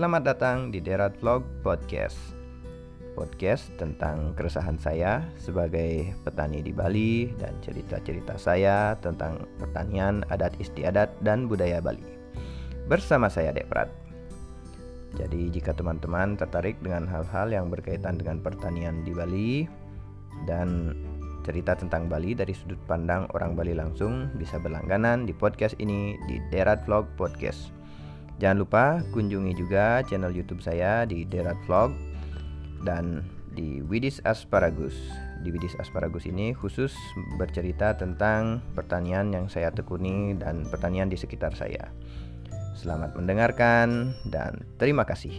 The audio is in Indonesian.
Selamat datang di Derat Vlog Podcast. Podcast tentang keresahan saya sebagai petani di Bali dan cerita-cerita saya tentang pertanian, adat istiadat dan budaya Bali. Bersama saya Dek Prat. Jadi jika teman-teman tertarik dengan hal-hal yang berkaitan dengan pertanian di Bali dan cerita tentang Bali dari sudut pandang orang Bali langsung bisa berlangganan di podcast ini di Derat Vlog Podcast. Jangan lupa kunjungi juga channel YouTube saya di Derat Vlog dan di Widis Asparagus. Di Widis Asparagus ini khusus bercerita tentang pertanian yang saya tekuni dan pertanian di sekitar saya. Selamat mendengarkan dan terima kasih.